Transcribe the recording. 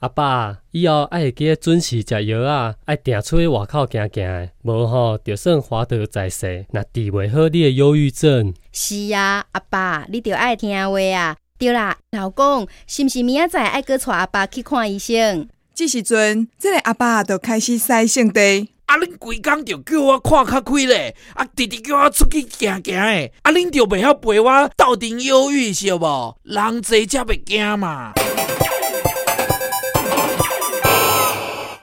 阿爸，以后爱会记得准时食药啊，爱定出去外口行行的，无吼就算花得在世，那治袂好你的忧郁症。是啊，阿爸，你着爱听话啊。对啦，老公，是不是明仔载爱哥带阿爸去看医生？这时阵，这个阿爸就开始塞性地。啊！恁规工就叫我看较开咧，啊，直直叫我出去行行诶，啊，恁就袂晓陪我斗阵忧郁，是无？人侪才袂惊嘛。